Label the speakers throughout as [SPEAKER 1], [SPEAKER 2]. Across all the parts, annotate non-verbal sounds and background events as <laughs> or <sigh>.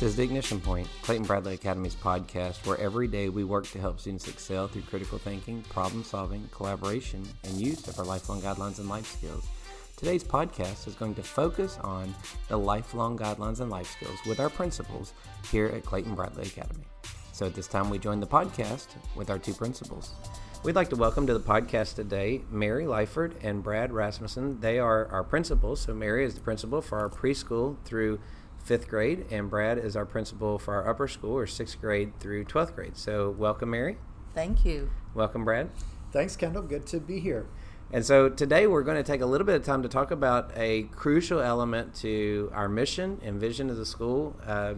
[SPEAKER 1] This is the Ignition Point, Clayton Bradley Academy's podcast, where every day we work to help students excel through critical thinking, problem solving, collaboration, and use of our lifelong guidelines and life skills. Today's podcast is going to focus on the lifelong guidelines and life skills with our principals here at Clayton Bradley Academy. So at this time, we join the podcast with our two principals. We'd like to welcome to the podcast today Mary Liford and Brad Rasmussen. They are our principals. So Mary is the principal for our preschool through fifth grade, and Brad is our principal for our upper school or sixth grade through 12th grade. So welcome, Mary.
[SPEAKER 2] Thank you.
[SPEAKER 1] Welcome, Brad.
[SPEAKER 3] Thanks, Kendall. Good to be here.
[SPEAKER 1] And so today we're going to take a little bit of time to talk about a crucial element to our mission and vision of the school. Uh,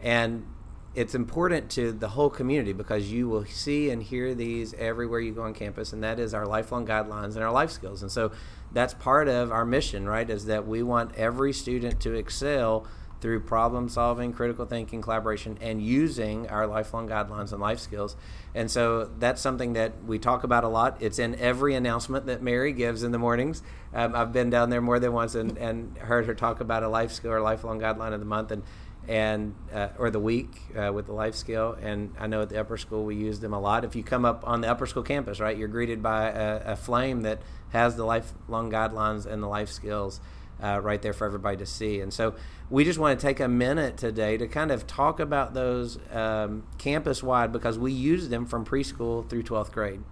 [SPEAKER 1] and it's important to the whole community because you will see and hear these everywhere you go on campus, and that is our lifelong guidelines and our life skills. And so that's part of our mission, right? Is that we want every student to excel through problem solving, critical thinking, collaboration, and using our lifelong guidelines and life skills. And so that's something that we talk about a lot. It's in every announcement that Mary gives in the mornings. Um, I've been down there more than once and, and heard her talk about a life skill or lifelong guideline of the month and and uh, or the week uh, with the life skill. And I know at the upper school we use them a lot. If you come up on the upper school campus, right, you're greeted by a, a flame that has the lifelong guidelines and the life skills uh, right there for everybody to see. And so we just want to take a minute today to kind of talk about those um, campus wide because we use them from preschool through 12th grade.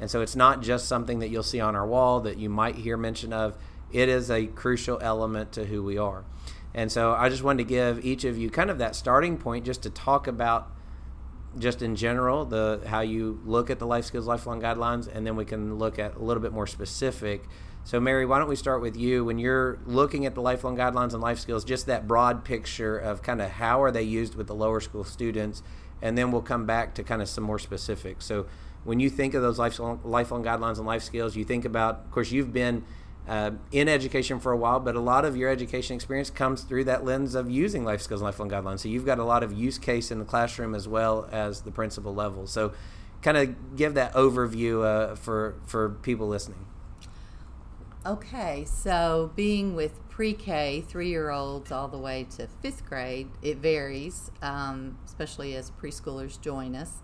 [SPEAKER 1] And so it's not just something that you'll see on our wall that you might hear mention of. It is a crucial element to who we are. And so I just wanted to give each of you kind of that starting point just to talk about just in general the how you look at the life skills lifelong guidelines and then we can look at a little bit more specific so, Mary, why don't we start with you? When you're looking at the lifelong guidelines and life skills, just that broad picture of kind of how are they used with the lower school students, and then we'll come back to kind of some more specifics. So, when you think of those lifelong, lifelong guidelines and life skills, you think about, of course, you've been uh, in education for a while, but a lot of your education experience comes through that lens of using life skills and lifelong guidelines. So, you've got a lot of use case in the classroom as well as the principal level. So, kind of give that overview uh, for for people listening.
[SPEAKER 2] Okay, so being with pre K, three year olds all the way to fifth grade, it varies, um, especially as preschoolers join us.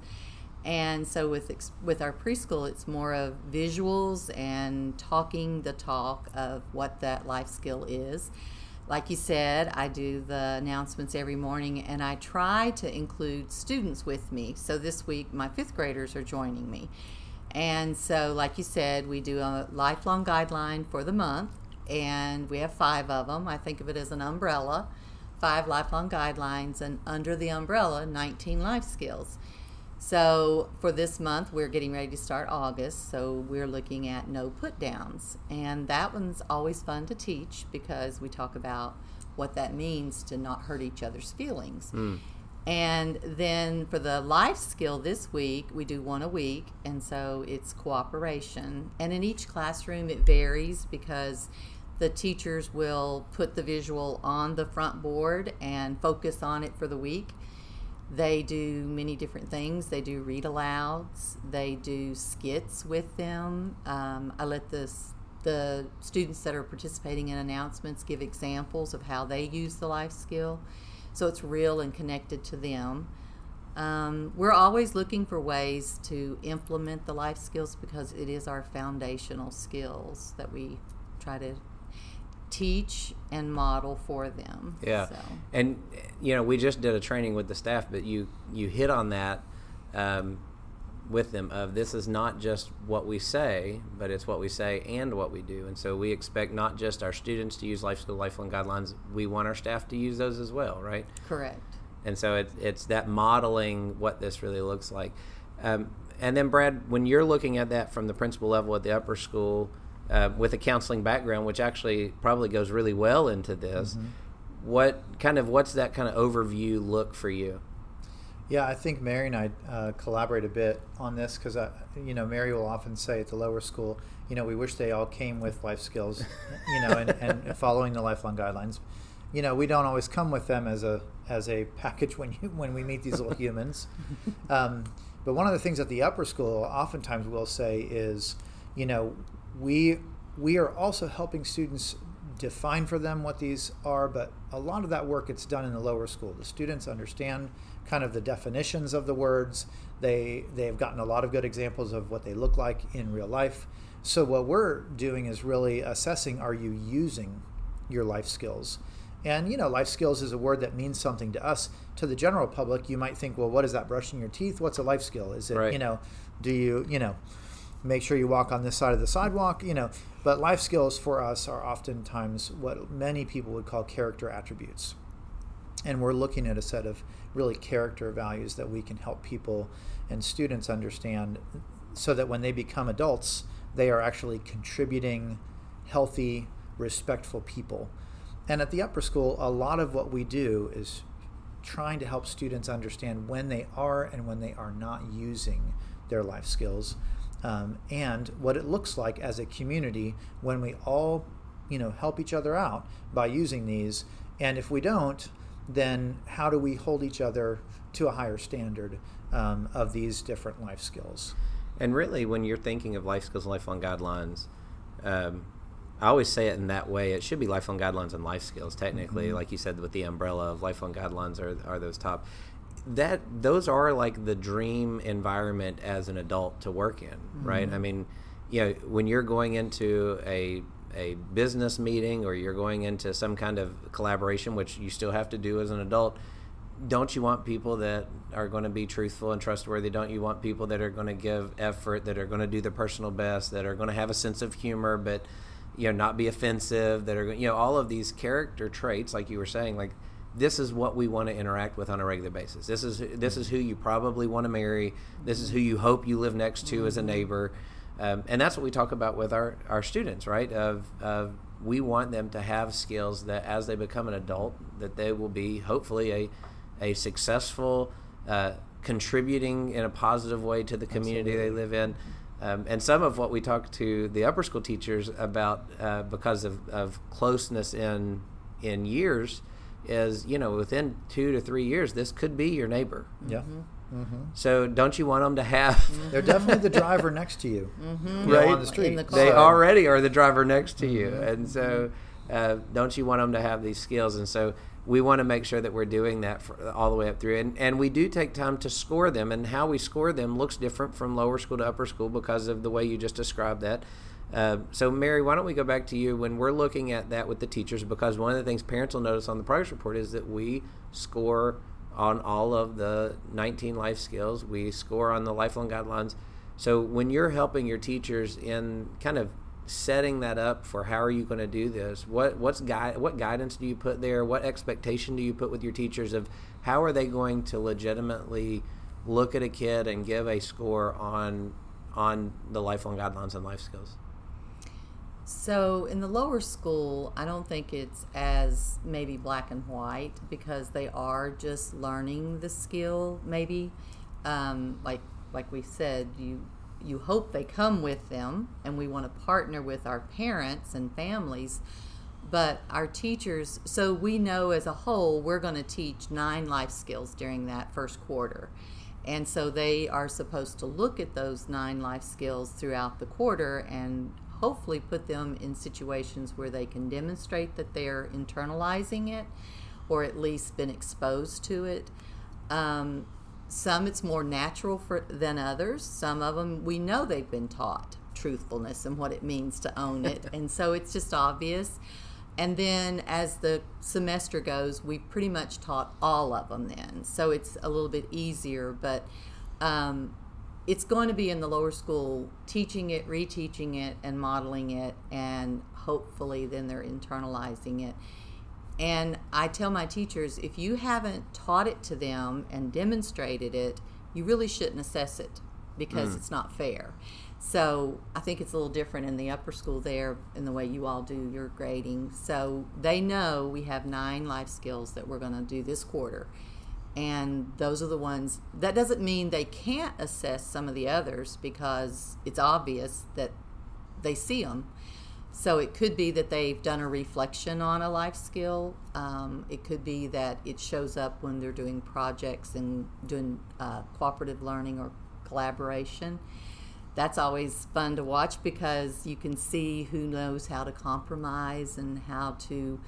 [SPEAKER 2] And so with with our preschool, it's more of visuals and talking the talk of what that life skill is. Like you said, I do the announcements every morning, and I try to include students with me. So this week, my fifth graders are joining me, and so, like you said, we do a lifelong guideline for the month, and we have five of them. I think of it as an umbrella five lifelong guidelines, and under the umbrella, 19 life skills. So, for this month, we're getting ready to start August, so we're looking at no put downs. And that one's always fun to teach because we talk about what that means to not hurt each other's feelings. Mm. And then for the life skill this week, we do one a week, and so it's cooperation. And in each classroom, it varies because the teachers will put the visual on the front board and focus on it for the week. They do many different things. They do read alouds, they do skits with them. Um, I let the, the students that are participating in announcements give examples of how they use the life skill so it's real and connected to them. Um, we're always looking for ways to implement the life skills because it is our foundational skills that we try to teach and model for them.
[SPEAKER 1] Yeah, so. and you know we just did a training with the staff, but you you hit on that. Um, with them of this is not just what we say, but it's what we say and what we do. And so we expect not just our students to use life skill lifelong guidelines, we want our staff to use those as well, right?
[SPEAKER 2] Correct.
[SPEAKER 1] And so it, it's that modeling what this really looks like. Um, and then, Brad, when you're looking at that from the principal level at the upper school uh, with a counseling background, which actually probably goes really well into this, mm-hmm. what kind of what's that kind of overview look for you?
[SPEAKER 3] Yeah, I think Mary and I uh, collaborate a bit on this because, you know, Mary will often say at the lower school, you know, we wish they all came with life skills, you know, and, and <laughs> following the lifelong guidelines. You know, we don't always come with them as a as a package when you when we meet these little <laughs> humans. Um, but one of the things at the upper school, oftentimes we'll say is, you know, we we are also helping students define for them what these are, but a lot of that work gets done in the lower school. The students understand kind of the definitions of the words. They they've gotten a lot of good examples of what they look like in real life. So what we're doing is really assessing are you using your life skills? And you know, life skills is a word that means something to us. To the general public, you might think, well, what is that? Brushing your teeth? What's a life skill? Is it
[SPEAKER 1] Right.
[SPEAKER 3] you know, do you you know, make sure you walk on this side of the sidewalk? You know, but life skills for us are oftentimes what many people would call character attributes. And we're looking at a set of really character values that we can help people and students understand so that when they become adults, they are actually contributing, healthy, respectful people. And at the upper school, a lot of what we do is trying to help students understand when they are and when they are not using their life skills um, and what it looks like as a community when we all you know help each other out by using these and if we don't then how do we hold each other to a higher standard um, of these different life skills
[SPEAKER 1] And really, when you're thinking of life skills and lifelong guidelines, um, I always say it in that way. It should be lifelong guidelines and life skills, technically,
[SPEAKER 3] Mhm.
[SPEAKER 1] like you said, with the umbrella of lifelong guidelines are, are those top. That those are like the dream environment as an adult to work in, right?
[SPEAKER 3] Mhm.
[SPEAKER 1] I mean, you know, when you're going into a a business meeting or you're going into some kind of collaboration, which you still have to do as an adult, don't you want people that are going to be truthful and trustworthy? Don't you want people that are going to give effort, that are going to do their personal best, that are going to have a sense of humor, but you know not be offensive, that are you know all of these character traits, like you were saying, like this is what we want to interact with on a regular basis. This is this is who you probably want to marry. This is who you hope you live next to as a neighbor. Um, and that's what we talk about with our, our students, right? Of, of we want them to have skills that as they become an adult, that they will be hopefully a, a successful, uh, contributing in a positive way to the community they live in. Um, and some of what we talk to the upper school teachers about uh, because of, of closeness in in years is you know within two to three years this could be your neighbor.
[SPEAKER 3] yeah hmm
[SPEAKER 1] So don't you want them to have
[SPEAKER 3] they're definitely the driver next to you.
[SPEAKER 2] Mhm.
[SPEAKER 1] Right.
[SPEAKER 3] on the street.
[SPEAKER 2] the
[SPEAKER 1] they already are the driver next to you.
[SPEAKER 3] Mhm.
[SPEAKER 1] and so uh, don't you want them to have these skills? And so we want to make sure that we're doing that for, all the way up through. And, and we do take time to score them. And how we score them looks different from lower school to upper school because of the way you just described that. Uh, so mary why don't we go back to you when we're looking at that with the teachers? Because one of the things parents will notice on the progress report is that we score on all of the 19 life skills we score on the lifelong guidelines so when you're helping your teachers in kind of setting that up for how are you going to do this, what what's guide what guidance do you put there? What expectation do you put with your teachers of how are they going to legitimately look at a kid and give a score on on the lifelong guidelines and life skills?
[SPEAKER 2] So in the lower school, I don't think it's as maybe black and white because they are just learning the skill. Maybe, um, like like we said, you you hope they come with them, and we want to partner with our parents and families. But our teachers, so we know as a whole, we're going to teach nine life skills during that first quarter. And so they are supposed to look at those nine life skills throughout the quarter and hopefully put them in situations where they can demonstrate that they're internalizing it or at least been exposed to it. Um, some it's more natural for than others. Some of them we know they've been taught truthfulness and what it means to own it, <laughs> and so it's just obvious. And then as the semester goes, we've pretty much taught all of them then, so it's a little bit easier. But um, it's going to be in the lower school, teaching it, reteaching it, and modeling it, and hopefully then they're internalizing it. And I tell my teachers if you haven't taught it to them and demonstrated it, you really shouldn't assess it because mm. it's not fair. So I think it's a little different in the upper school there in the way you all do your grading. So they know we have nine life skills that we're going to do this quarter. And those are the ones, that doesn't mean they can't assess some of the others because it's obvious that they see them. So it could be that they've done a reflection on a life skill. Um, it could be that it shows up when they're doing projects and doing uh, cooperative learning or collaboration. that's always fun to watch because you can see who knows how to compromise and how to,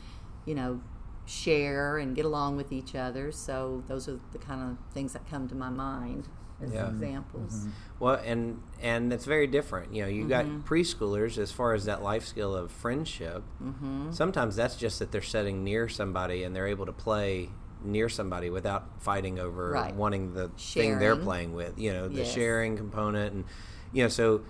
[SPEAKER 2] you know, share and get along with each other. So those are the kind of things that come to my mind as
[SPEAKER 1] Yeah.
[SPEAKER 2] examples.
[SPEAKER 3] Mm-hmm.
[SPEAKER 1] Well, and and it's very different. You know, you got
[SPEAKER 2] Mm-hmm.
[SPEAKER 1] preschoolers as far as that life skill of friendship.
[SPEAKER 2] Mm-hmm.
[SPEAKER 1] Sometimes that's just that they're sitting near somebody and they're able to play near somebody without fighting over
[SPEAKER 2] Right.
[SPEAKER 1] wanting the thing they're playing with. You know, the
[SPEAKER 2] Yes.
[SPEAKER 1] sharing component, and you know, so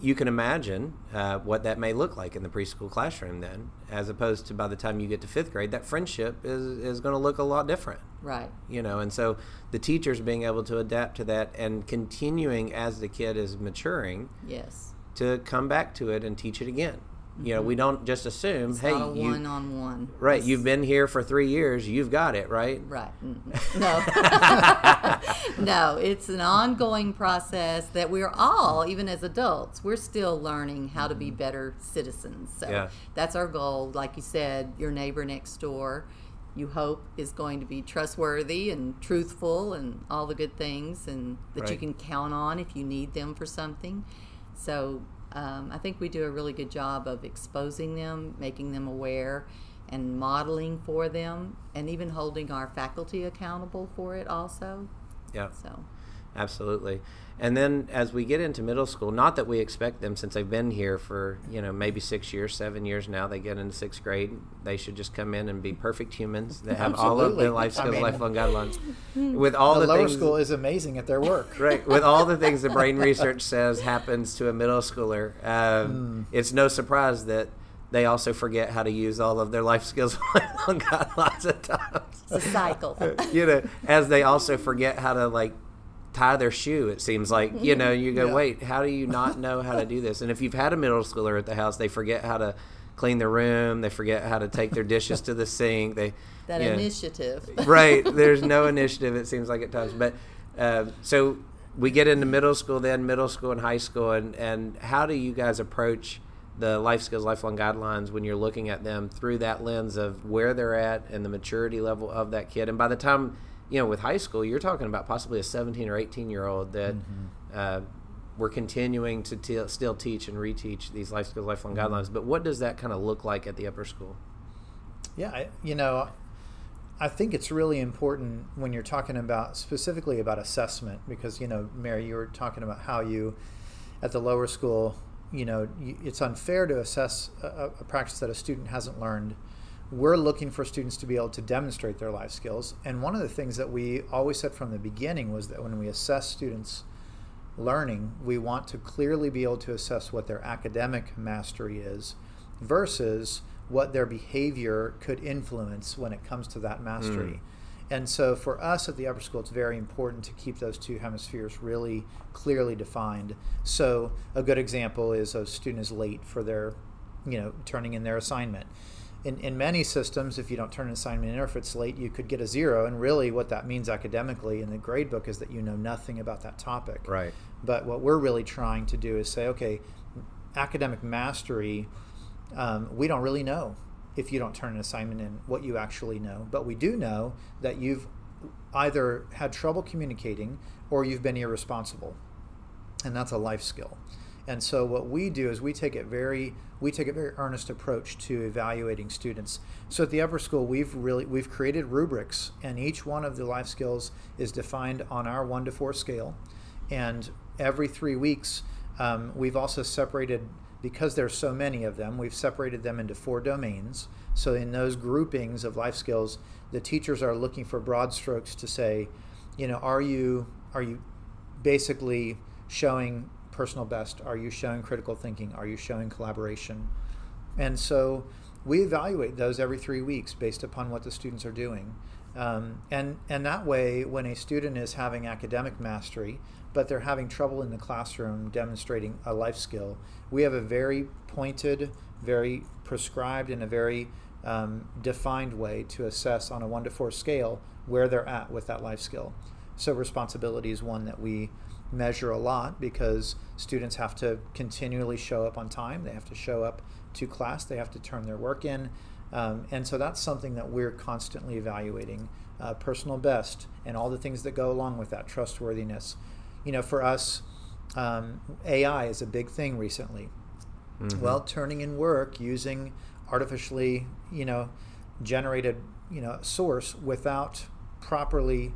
[SPEAKER 1] you can imagine uh, what that may look like in the preschool classroom then, as opposed to by the time you get to fifth grade, that friendship is is going to look a lot different
[SPEAKER 2] Right.
[SPEAKER 1] you know and so the teachers being able to adapt to that and continuing as the kid is maturing
[SPEAKER 2] Yes.
[SPEAKER 1] to come back to it and teach it again you know we don't just assume
[SPEAKER 2] It's
[SPEAKER 1] hey
[SPEAKER 2] not a
[SPEAKER 1] you
[SPEAKER 2] one on one.
[SPEAKER 1] right you've been here for three years you've got it right
[SPEAKER 2] Right. Mm. No. <laughs> <laughs> no, it's an ongoing process that we're all, even as adults, we're still learning how to be better citizens. So
[SPEAKER 1] Yeah.
[SPEAKER 2] that's our goal. Like you said, your neighbor next door, you hope, is going to be trustworthy and truthful and all the good things, and that you can count on if you need them for something. So um, I think we do a really good job of exposing them, making them aware, and modeling for them, and even holding our faculty accountable for it also.
[SPEAKER 1] yeah.
[SPEAKER 2] So,
[SPEAKER 1] absolutely and then as we get into middle school not that we expect them since they've been here for you know maybe six years seven years now they get into sixth grade they should just come in and be perfect humans that have all of
[SPEAKER 3] Absolutely.
[SPEAKER 1] their life
[SPEAKER 3] I
[SPEAKER 1] skills
[SPEAKER 3] mean-
[SPEAKER 1] lifelong guidelines with all
[SPEAKER 3] the,
[SPEAKER 1] the,
[SPEAKER 3] lower
[SPEAKER 1] things
[SPEAKER 3] school is amazing at their work. <laughs>
[SPEAKER 1] right with all the things the brain <laughs> research says happens to a middle schooler um, it's no surprise that they also forget how to use all of their life skills on God lots of times
[SPEAKER 2] it's a cycle. <laughs>
[SPEAKER 1] you know as they also forget how to like tie their shoe it seems like you know you go
[SPEAKER 3] Yeah.
[SPEAKER 1] wait how do you not know how to do this and if you've had a middle schooler at the house they forget how to clean their room they forget how to take their dishes to the sink they
[SPEAKER 2] that
[SPEAKER 1] yeah
[SPEAKER 2] initiative.
[SPEAKER 1] right. There's no <laughs> initiative. It seems like at times, but um, so we get into middle school, then middle school and high school, and and how do you guys approach the life skills, lifelong guidelines when you're looking at them through that lens of where they're at and the maturity level of that kid, and by the time you know with high school, you're talking about possibly a 17 or 18 year old that. Uh, we're continuing to te- still teach and reteach these life skills, lifelong guidelines. But what does that kind of look like at the upper school?
[SPEAKER 3] Yeah, I, you know, I think it's really important when you're talking about specifically about assessment because you know, Mary, you were talking about how you at the lower school, you know, you, it's unfair to assess a, a practice that a student hasn't learned. We're looking for students to be able to demonstrate their life skills, and one of the things that we always said from the beginning was that when we assess students' learning, we want to clearly be able to assess what their academic mastery is versus what their behavior could influence when it comes to that mastery. Mm. And so for us at the upper school, it's very important to keep those two hemispheres really clearly defined. So a good example is a student is late for their, you know, turning in their assignment. In, in many systems, if you don't turn an assignment in or if it's late, you could get a zero. And really, what that means academically in the grade book is that you know nothing about that topic.
[SPEAKER 1] Right.
[SPEAKER 3] But what we're really trying to do is say, okay, academic mastery, um, we don't really know if you don't turn an assignment in what you actually know. But we do know that you've either had trouble communicating or you've been irresponsible. And that's a life skill. And so what we do is we take it very we take a very earnest approach to evaluating students. So at the upper school we've really we've created rubrics and each one of the life skills is defined on our 1 to 4 scale. And every 3 weeks um, we've also separated because there's so many of them, we've separated them into four domains. So in those groupings of life skills, the teachers are looking for broad strokes to say, you know, are you are you basically showing personal best? Are you showing critical thinking? Are you showing collaboration? And so we evaluate those every three weeks based upon what the students are doing. Um, and, and that way, when a student is having academic mastery, but they're having trouble in the classroom demonstrating a life skill, we have a very pointed, very prescribed, and a very um, defined way to assess on a one to four scale where they're at with that life skill. So, responsibility is one that we measure a lot because students have to continually show up on time, they have to show up to class, they have to turn their work in. Um, and so that's something that we're constantly evaluating uh, personal best and all the things that go along with that trustworthiness. You know, for us, Um, AI is a big thing recently. Mm-hmm. Well, turning in work using artificially, you know, generated, you know, source without properly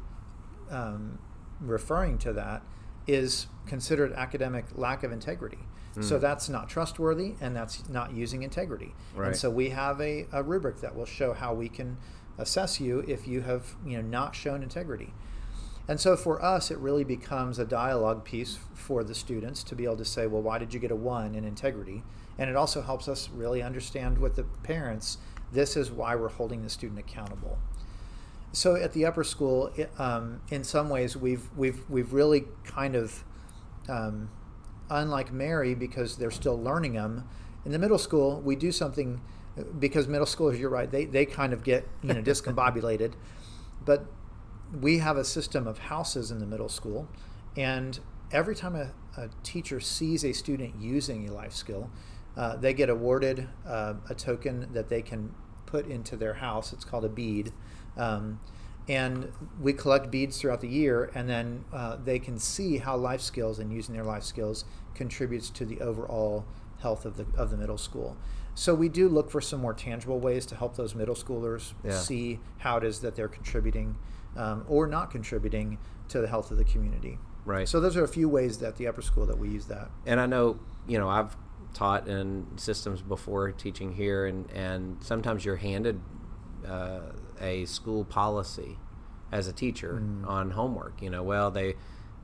[SPEAKER 3] um, referring to that is considered academic lack of integrity. Mm. So that's not trustworthy and that's not using integrity. Right. And so we have a, a rubric that will show how we can assess you if you have you know not shown integrity. And so for us, it really becomes a dialogue piece for the students to be able to say, well, why did you get a one in integrity? And it also helps us really understand with the parents, this is why we're holding the student accountable. So at the upper school, um, in some ways, we've we've we've really kind of, um, unlike Mary, because they're still learning them. In the middle school, we do something because middle schoolers, you're right, they they kind of get you know discombobulated, <laughs> but we have a system of houses in the middle school, and every time a, a teacher sees a student using a life skill, uh, they get awarded uh, a token that they can put into their house. It's called a bead. Um, and we collect beads throughout the year, and then uh, they can see how life skills and using their life skills contributes to the overall health of the, of the middle school. So we do look for some more tangible ways to help those middle schoolers yeah. see how it is that they're contributing um, or not contributing to the health of the community.
[SPEAKER 1] Right.
[SPEAKER 3] So those are a few ways that the upper school that we use that.
[SPEAKER 1] And I know, you know, I've taught in systems before teaching here, and and sometimes you're handed uh, a school policy as a teacher mm. on homework. You know, well they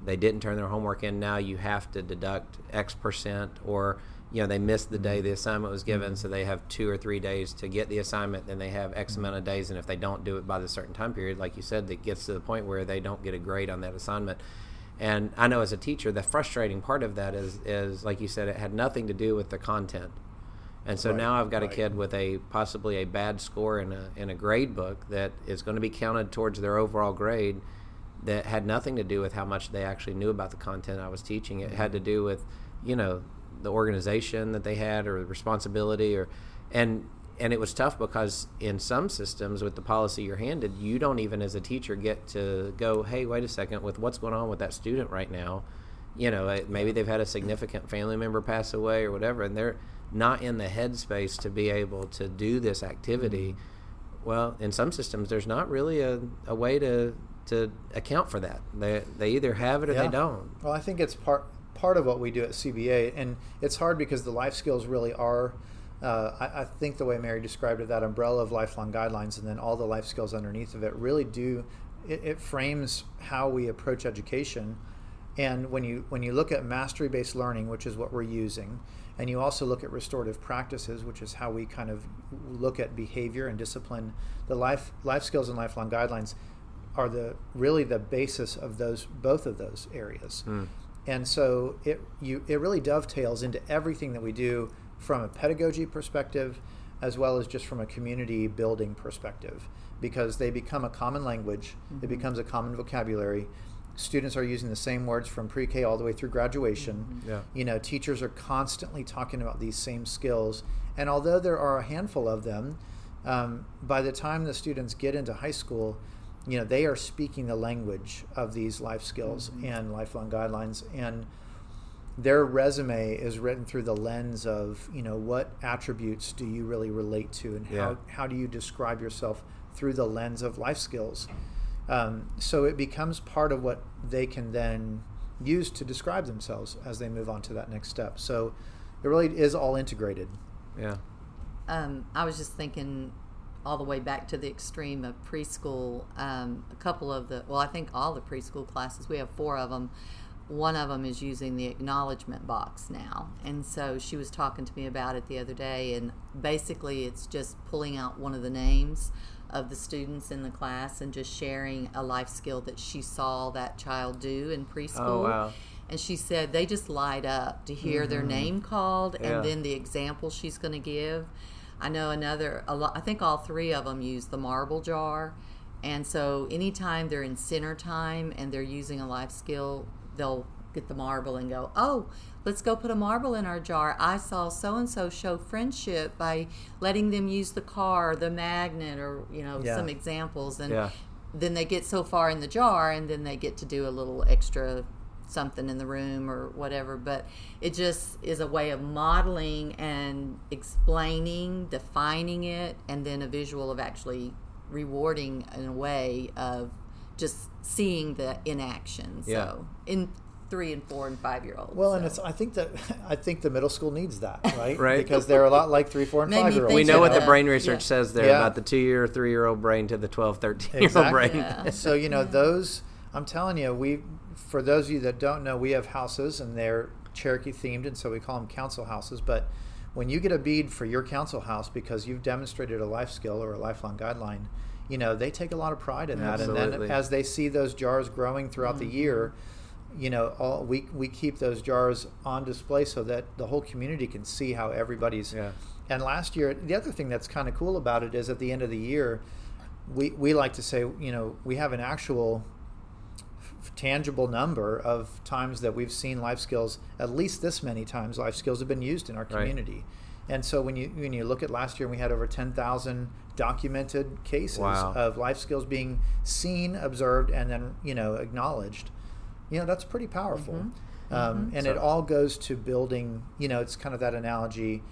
[SPEAKER 1] they didn't turn their homework in. Now you have to deduct X percent, or you know they missed the day the assignment was given, mm. so they have two or three days to get the assignment. Then they have X mm. amount of days, and if they don't do it by the certain time period, like you said, that gets to the point where they don't get a grade on that assignment. And I know as a teacher, the frustrating part of that is is like you said, it had nothing to do with the content. And so right, now I've got right. a kid with a possibly a bad score in a in a grade book that is going to be counted towards their overall grade that had nothing to do with how much they actually knew about the content I was teaching. It had to mm-hmm. do with, you know, the organization that they had or the responsibility or and and it was tough because in some systems with the policy you're handed, you don't even as a teacher get to go, hey, wait a second, with what's going on with that student right now, you know, maybe they've had a significant family member pass away or whatever, and they're not in the headspace to be able to do this activity. Mm-hmm. Well, in some systems, there's not really a, a way to to account for that. They they either have it or yeah. they don't.
[SPEAKER 3] Well, I think it's part part of what we do at CBA, and it's hard because the life skills really are uh, I, I, think the way Mary described it, that umbrella of lifelong guidelines, and then all the life skills underneath of it, really do it, it frames how we approach education. And when you when you look at mastery based learning, which is what we're using, and you also look at restorative practices, which is how we kind of look at behavior and discipline, the life life skills and lifelong guidelines are the really the basis of those both of those areas. Mm. And so it you it really dovetails into everything that we do from a pedagogy perspective as well as just from a community building perspective because they become a common language, mm-hmm. it becomes a common vocabulary. Students are using the same words from pre-K all the way through graduation. Mm-hmm. Yeah. You know, teachers are constantly talking about these same skills, and although there are a handful of them, um, by the time the students get into high school, you know, they are speaking the language of these life skills mm-hmm. and lifelong guidelines, and their resume is written through the lens of you know what attributes do you really relate to and yeah. how, how do you describe yourself through the lens of life skills? Um, so it becomes part of what they can then use to describe themselves as they move on to that next step. So it really is all integrated.
[SPEAKER 1] Yeah.
[SPEAKER 2] Um, i was just thinking all the way back to the extreme of preschool um, a couple of the well i think all the preschool classes we have four of them one of them is using the acknowledgement box now. And so she was talking to me about it the other day. And basically, it's just pulling out one of the names of the students in the class and just sharing a life skill that she saw that child do in preschool. Oh, wow. And she said they just light up to hear mm-hmm. their name called yeah. and then the example she's going to give. I know another, a lot, I think all three of them use the marble jar. And so anytime they're in center time and they're using a life skill, they'll get the marble and go, oh, let's go put a marble in our jar. I saw so and so show friendship by letting them use the car, the magnet, or you know yeah. some examples, and yeah. then they get so far in the jar, and then they get to do a little extra something in the room or whatever. But it just is a way of modeling and explaining, defining it, and then a visual of actually rewarding in a way of just seeing the inaction.
[SPEAKER 1] Yeah.
[SPEAKER 2] So in three and four and five year olds.
[SPEAKER 3] Well, and it's I think that <laughs> I think the middle school needs that, <laughs> right?
[SPEAKER 1] Right.
[SPEAKER 3] Because they're a lot like three, four, and five year olds.
[SPEAKER 1] we know what the
[SPEAKER 2] Yeah.
[SPEAKER 1] brain research
[SPEAKER 2] Yeah.
[SPEAKER 1] says there
[SPEAKER 3] Yeah.
[SPEAKER 1] about the two year, three year old brain to the 12, 13 year old brain.
[SPEAKER 2] Yeah. <laughs>
[SPEAKER 3] So you know those. I'm telling you, we for those of you that don't know, we have houses and they're Cherokee themed, and so we call them council houses. But when you get a bead for your council house because you've demonstrated a life skill or a lifelong guideline, you know they take a lot of pride in that. And then as they see those jars growing throughout the mm-hmm. year, you know, all we we keep those jars on display so that the whole community can see how everybody's.
[SPEAKER 1] Yeah.
[SPEAKER 3] And last year, the other thing that's kind of cool about it is at the end of the year, we we like to say, you know, we have an actual f- tangible number of times that we've seen life skills at least this many times life skills have been used in our
[SPEAKER 1] Right.
[SPEAKER 3] community and so when you when you look at last year we had over 10,000 documented cases
[SPEAKER 1] Wow.
[SPEAKER 3] of life skills being seen observed and then you know acknowledged. You know that's pretty powerful. Um, and it all goes to building you know it's kind of that analogy.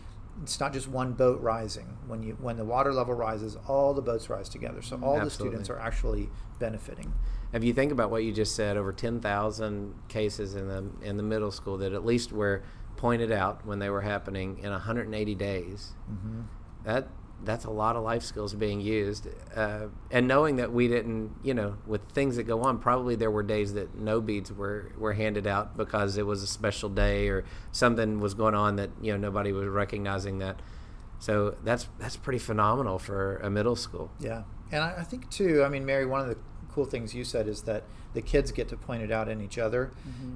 [SPEAKER 3] It's not just one boat rising. When you when the water level rises all the boats rise together. So all the students are actually benefiting.
[SPEAKER 1] If you think about what you just said, over 10,000 cases in the in the middle school that at least were pointed out when they were happening in 180 days.
[SPEAKER 3] Mm-hmm.
[SPEAKER 1] That that's a lot of life skills being used, uh, and knowing that we didn't, you know, with things that go on, probably there were days that no beads were were handed out because it was a special day or something was going on that you know nobody was recognizing that. So that's that's pretty phenomenal for a middle school.
[SPEAKER 3] Yeah, and I, I think too. I mean, Mary, one of the cool things you said is that the kids get to point it out in each other,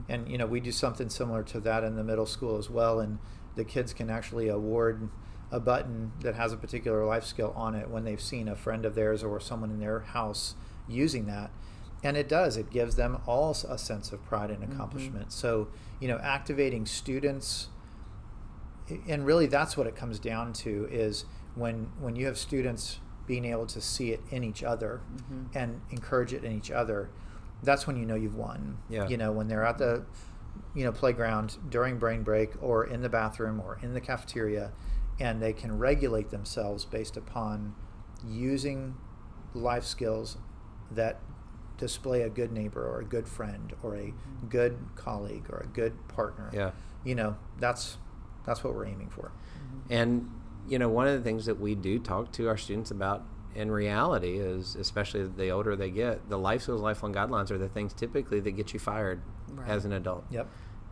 [SPEAKER 3] and you know we do something similar to that in the middle school as well, and the kids can actually award a button that has a particular life skill on it when they've seen a friend of theirs or someone in their house using that. And it does, it gives them all a sense of pride and mm-hmm. accomplishment. So, you know, activating students and really that's what it comes down to is when when you have students being able to see it in each other mm-hmm. and encourage it in each other that's when you know you've won
[SPEAKER 1] Yeah.
[SPEAKER 3] you know when they're at the you know playground during brain break or in the bathroom or in the cafeteria and they can regulate themselves based upon using life skills that display a good neighbor or a good friend or a good colleague or a good partner
[SPEAKER 1] Yeah.
[SPEAKER 3] you know that's that's what we're aiming for mm-hmm.
[SPEAKER 1] And you know, one of the things that we do talk to our students about in reality is, especially the older they get, the life skills, lifelong guidelines are the things typically that get you fired
[SPEAKER 2] Right.
[SPEAKER 1] as an adult.
[SPEAKER 3] yep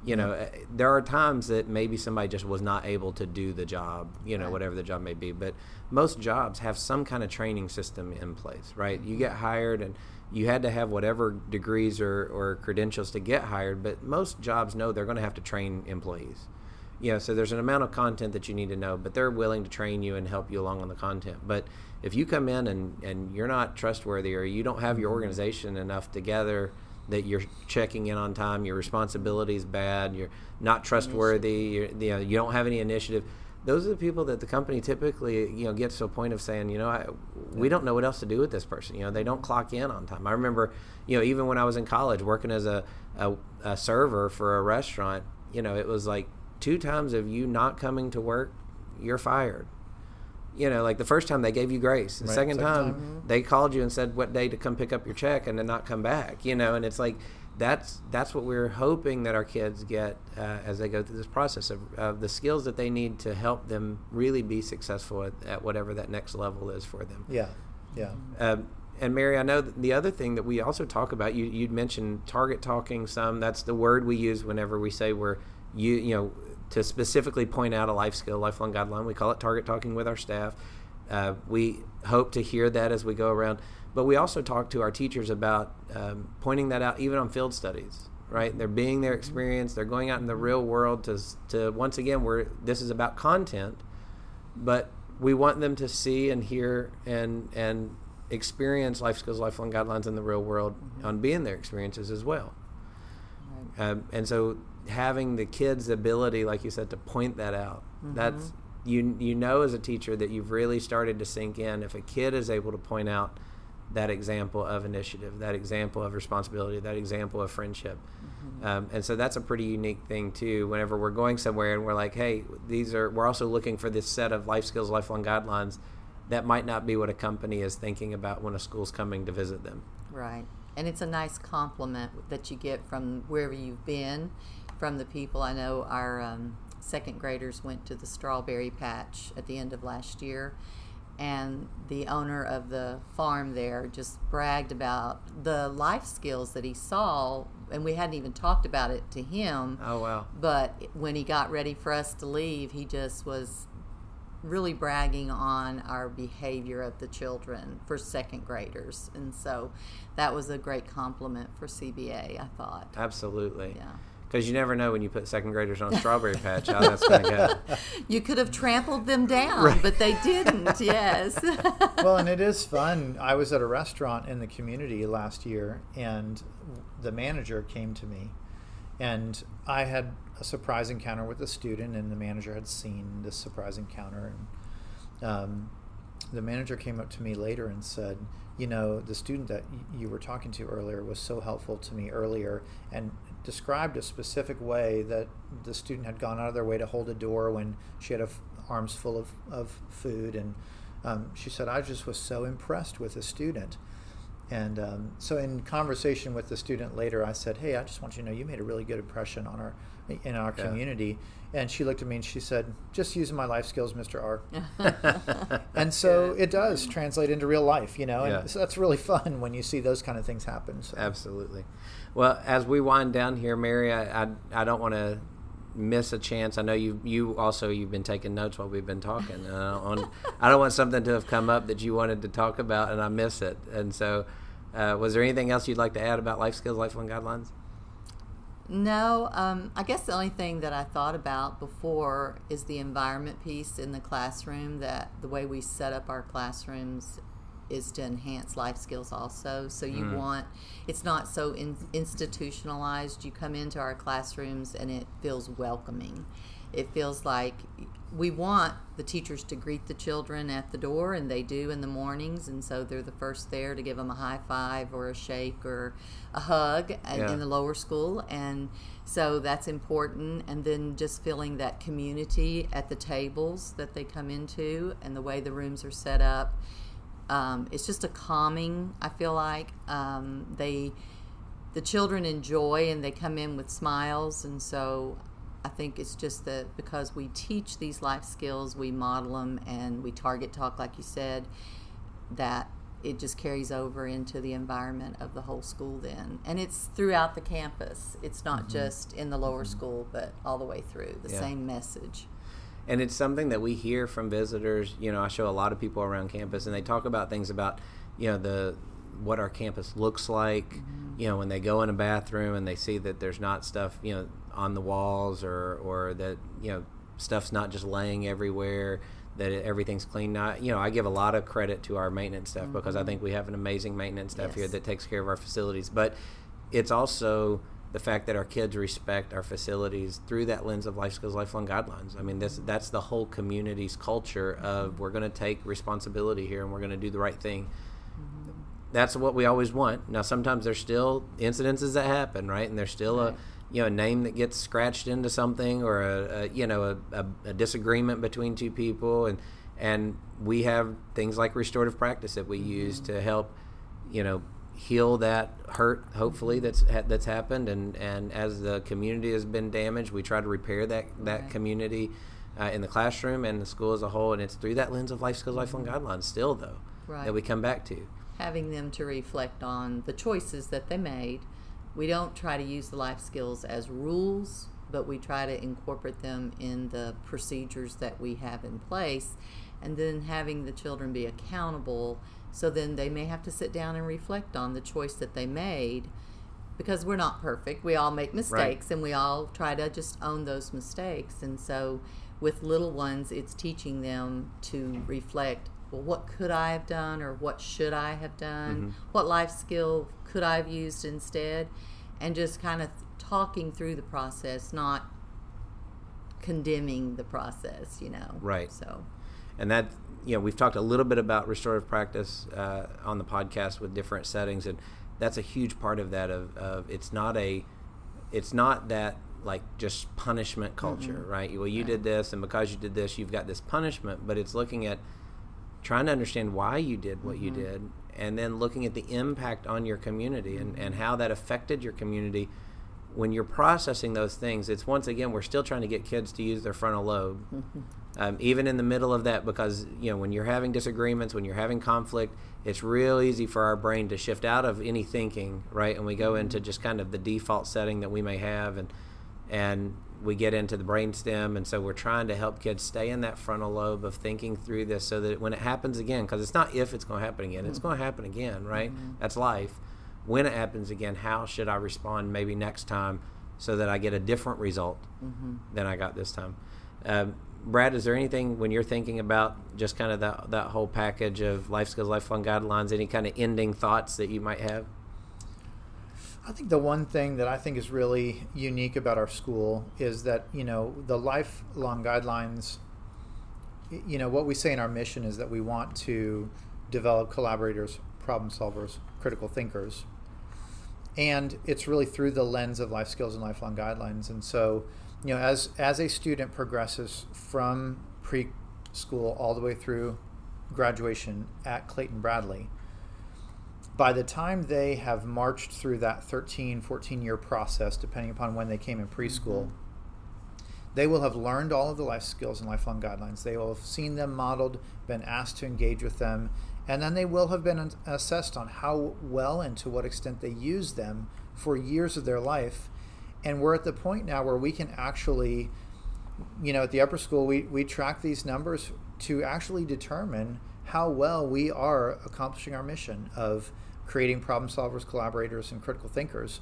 [SPEAKER 1] You know, uh, there are times that maybe somebody just was not able to do the job, you know,
[SPEAKER 2] Right.
[SPEAKER 1] whatever the job may be. But most jobs have some kind of training system in place, right? You get hired and you had to have whatever degrees or, or credentials to get hired, but most jobs know they're going to have to train employees. You know, so there's an amount of content that you need to know, but they're willing to train you and help you along on the content. But if you come in and, and you're not trustworthy or you don't have your organization enough together that you're checking in on time, your responsibility is bad, you're not trustworthy, you're, you know, you don't have any initiative. Those are the people that the company typically, you know, gets to a point of saying, you know, I, we don't know what else to do with this person. You know, they don't clock in on time. I remember, you know, even when I was in college working as a, a, a server for a restaurant, you know, it was like two times of you not coming to work, you're fired. You know, like the first time they gave you grace. The
[SPEAKER 3] Right,
[SPEAKER 1] second,
[SPEAKER 3] second
[SPEAKER 1] time,
[SPEAKER 3] time.
[SPEAKER 1] they called you and said what day to come pick up your check and then not come back. You know, and it's like that's that's what we're hoping that our kids get uh, as they go through this process of, of the skills that they need to help them really be successful at, at whatever that next level is for them.
[SPEAKER 3] yeah yeah
[SPEAKER 1] Um, and Mary, I know the other thing that we also talk about, you you'd mentioned target talking some. That's the word we use whenever we say we're you you know to specifically point out a life skill, lifelong guideline. We call it target talking with our staff. Uh, we hope to hear that as we go around, but we also talk to our teachers about um, pointing that out, even on field studies. Right, they're being their experience. They're going out in the real world to to once again, we're this is about content, but we want them to see and hear and and experience life skills lifelong guidelines in the real world on being their experiences as well um, and so having the kids ability like you said to point that out that's you you know as a teacher that you've really started to sink in if a kid is able to point out that example of initiative, that example of responsibility, that example of friendship. Um, and so that's a pretty unique thing too. Whenever we're going somewhere and we're like, hey, these are, we're also looking for this set of life skills, lifelong guidelines. That might not be what a company is thinking about when a school's coming to visit them.
[SPEAKER 2] Right. And it's a nice compliment that you get from wherever you've been, from the people. I know our um, second graders went to the strawberry patch at the end of last year, and the owner of the farm there just bragged about the life skills that he saw and we hadn't even talked about it to him
[SPEAKER 1] Oh wow!
[SPEAKER 2] but when he got ready for us to leave he just was really bragging on our behavior of the children for second graders and so that was a great compliment for cba i thought
[SPEAKER 1] Absolutely.
[SPEAKER 2] yeah
[SPEAKER 1] Because you never know when you put second graders on a <laughs> strawberry patch how that's going to go. <laughs>
[SPEAKER 2] you could have trampled them down
[SPEAKER 1] Right.
[SPEAKER 2] but they didn't <laughs> yes
[SPEAKER 3] well, and it is fun. I was at a restaurant in the community last year, and the manager came to me, and I had a surprise encounter with a student, and the manager had seen this surprise encounter, and um, the manager came up to me later and said, "You know, the student that you were talking to earlier was so helpful to me earlier, and described a specific way that the student had gone out of their way to hold a door when she had a f- arms full of, of food and." um, she said, I just was so impressed with the student. And um, so, in conversation with the student later, I said, "Hey, I just want you to know you made a really good impression on our in our
[SPEAKER 1] Yeah.
[SPEAKER 3] community." And she looked at me and she said, "Just using my life skills, Mr. R." <laughs> and so it does translate into real life, you know. And
[SPEAKER 1] Yeah.
[SPEAKER 3] so that's really fun when you see those kind of things happen. So.
[SPEAKER 1] Absolutely. Well, as we wind down here, Mary, I I, I don't want to miss a chance. I know you you also you've been taking notes while we've been talking. And I, don't want, I don't want something to have come up that you wanted to talk about and I miss it. And so, uh, was there anything else you'd like to add about life skills, lifelong guidelines?
[SPEAKER 2] No, um, I guess the only thing that I thought about before is the environment piece in the classroom. That the way we set up our classrooms is to enhance life skills also. So you want it's not so in, institutionalized. You come into our classrooms and it feels welcoming. It feels like we want the teachers to greet the children at the door, and they do in the mornings, and so they're the first there to give them a high five or a shake or a hug
[SPEAKER 1] Yeah.
[SPEAKER 2] in the lower school, and so that's important. And then just feeling that community at the tables that they come into, and the way the rooms are set up, um, it's just a calming. I feel like um, they, the children enjoy, and they come in with smiles, and so I think it's just that because we teach these life skills, we model them, and we target talk, like you said, that it just carries over into the environment of the whole school then. And it's throughout the campus. It's not mm-hmm. just in the lower mm-hmm. school, but all the way through the
[SPEAKER 1] Yeah.
[SPEAKER 2] same message.
[SPEAKER 1] and it's something that we hear from visitors you know i show a lot of people around campus and they talk about things about you know the what our campus looks like mm-hmm. you know when they go in a bathroom and they see that there's not stuff you know on the walls or or that you know stuff's not just laying everywhere that everything's clean. Not you know i give a lot of credit to our maintenance staff because i mm-hmm. think we have an amazing maintenance staff here that takes care of our facilities. But it's also the fact that our kids respect our facilities through that lens of life skills lifelong guidelines. I mean this that's the whole community's culture of we're going to take responsibility here and we're going to do the right thing that's what we always want. Now sometimes there's still incidences that happen right? And there's still
[SPEAKER 2] Right.
[SPEAKER 1] a you know a name that gets scratched into something or a, a you know a, a, a disagreement between two people. And and we have things like restorative practice that we mm-hmm. use to help you know heal that hurt hopefully mm-hmm. that's ha- that's happened. And and as the community has been damaged we try to repair that that
[SPEAKER 2] Right.
[SPEAKER 1] community uh, in the classroom and the school as a whole. And it's through that lens of life skills lifelong mm-hmm. guidelines still though
[SPEAKER 2] Right.
[SPEAKER 1] that we come back to
[SPEAKER 2] having them to reflect on the choices that they made. We don't try to use the life skills as rules, but we try to incorporate them in the procedures that we have in place. And then having the children be accountable, so then they may have to sit down and reflect on the choice that they made because we're not perfect. We all make mistakes and we all try to just own those mistakes. And so with little ones, it's teaching them to reflect well, what could I have done or what should I have done? What life skill could I have used instead? And just kind of talking through the process, not condemning the process, you know.
[SPEAKER 1] Right.
[SPEAKER 2] So,
[SPEAKER 1] and that you know we've talked a little bit about restorative practice uh, on the podcast with different settings, and that's a huge part of that. Of, of it's not a, it's not that like just punishment culture, mm-hmm. right? Well, you right. did this, and because you did this, you've got this punishment. But it's looking at trying to understand why you did what mm-hmm. you did, and then looking at the impact on your community and, and how that affected your community. When you're processing those things, it's once again we're still trying to get kids to use their frontal lobe, mm-hmm. um, even in the middle of that, because you know when you're having disagreements, when you're having conflict, it's real easy for our brain to shift out of any thinking, right, and we go mm-hmm. into just kind of the default setting that we may have, and and we get into the brainstem and so we're trying to help kids stay in that frontal lobe of thinking through this so that when it happens again because it's not if it's going to happen again it's going to happen again right? Mm-hmm. that's life. When it happens again how should i respond maybe next time so that i get a different result mm-hmm. than i got this time? Um, brad is there anything when you're thinking about just kind of that, that whole package of life skills lifelong guidelines any kind of ending thoughts that you might have
[SPEAKER 3] I think the one thing that I think is really unique about our school is that, you know, the lifelong guidelines, you know, what we say in our mission is that we want to develop collaborators, problem solvers, critical thinkers. And it's really through the lens of life skills and lifelong guidelines. And so, you know, as, as a student progresses from preschool all the way through graduation at Clayton Bradley, by the time they have marched through that 13, 14 year process, depending upon when they came in preschool, mm-hmm. they will have learned all of the life skills and lifelong guidelines. They will have seen them modeled, been asked to engage with them, and then they will have been assessed on how well and to what extent they use them for years of their life. And we're at the point now where we can actually, you know, at the upper school, we, we track these numbers to actually determine how well we are accomplishing our mission of creating problem solvers, collaborators, and critical thinkers.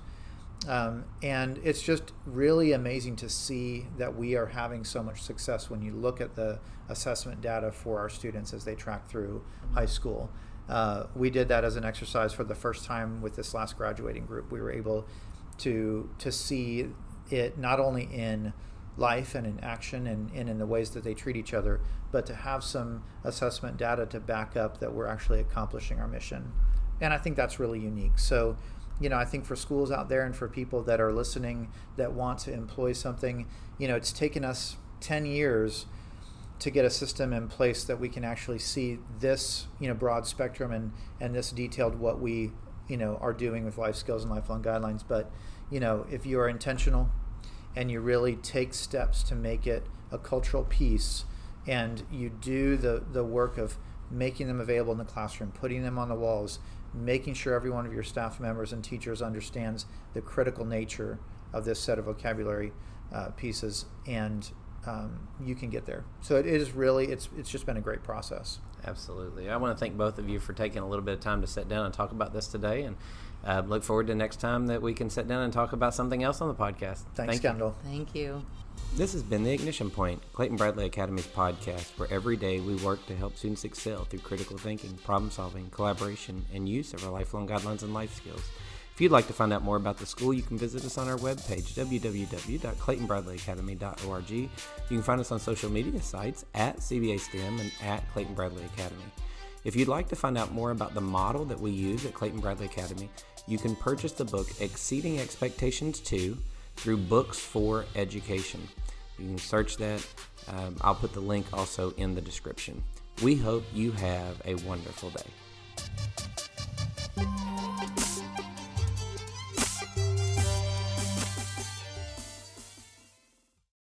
[SPEAKER 3] Um, and it's just really amazing to see that we are having so much success when you look at the assessment data for our students as they track through high school. Uh, we did that as an exercise for the first time with this last graduating group. We were able to to see it not only in life and in action and, and in the ways that they treat each other, but to have some assessment data to back up that we're actually accomplishing our mission and I think that's really unique. So, you know, I think for schools out there and for people that are listening that want to employ something, you know, it's taken us 10 years to get a system in place that we can actually see this, you know, broad spectrum and, and this detailed what we, you know, are doing with life skills and lifelong guidelines. But, you know, if you are intentional and you really take steps to make it a cultural piece and you do the, the work of making them available in the classroom, putting them on the walls, making sure every one of your staff members and teachers understands the critical nature of this set of vocabulary uh, pieces, and um, you can get there. So it is really it's it's just been a great process.
[SPEAKER 1] Absolutely, I want to thank both of you for taking a little bit of time to sit down and talk about this today, and uh, look forward to next time that we can sit down and talk about something else on the podcast.
[SPEAKER 3] Thanks, thank Kendall.
[SPEAKER 2] You. Thank you.
[SPEAKER 1] This has been the Ignition Point, Clayton Bradley Academy's podcast, where every day we work to help students excel through critical thinking, problem solving, collaboration, and use of our lifelong guidelines and life skills. If you'd like to find out more about the school, you can visit us on our webpage, www.claytonbradleyacademy.org. You can find us on social media sites at CBA STEM and at Clayton Bradley Academy. If you'd like to find out more about the model that we use at Clayton Bradley Academy, you can purchase the book Exceeding Expectations 2 through Books for Education. You can search that. Um, I'll put the link also in the description. We hope you have a wonderful day.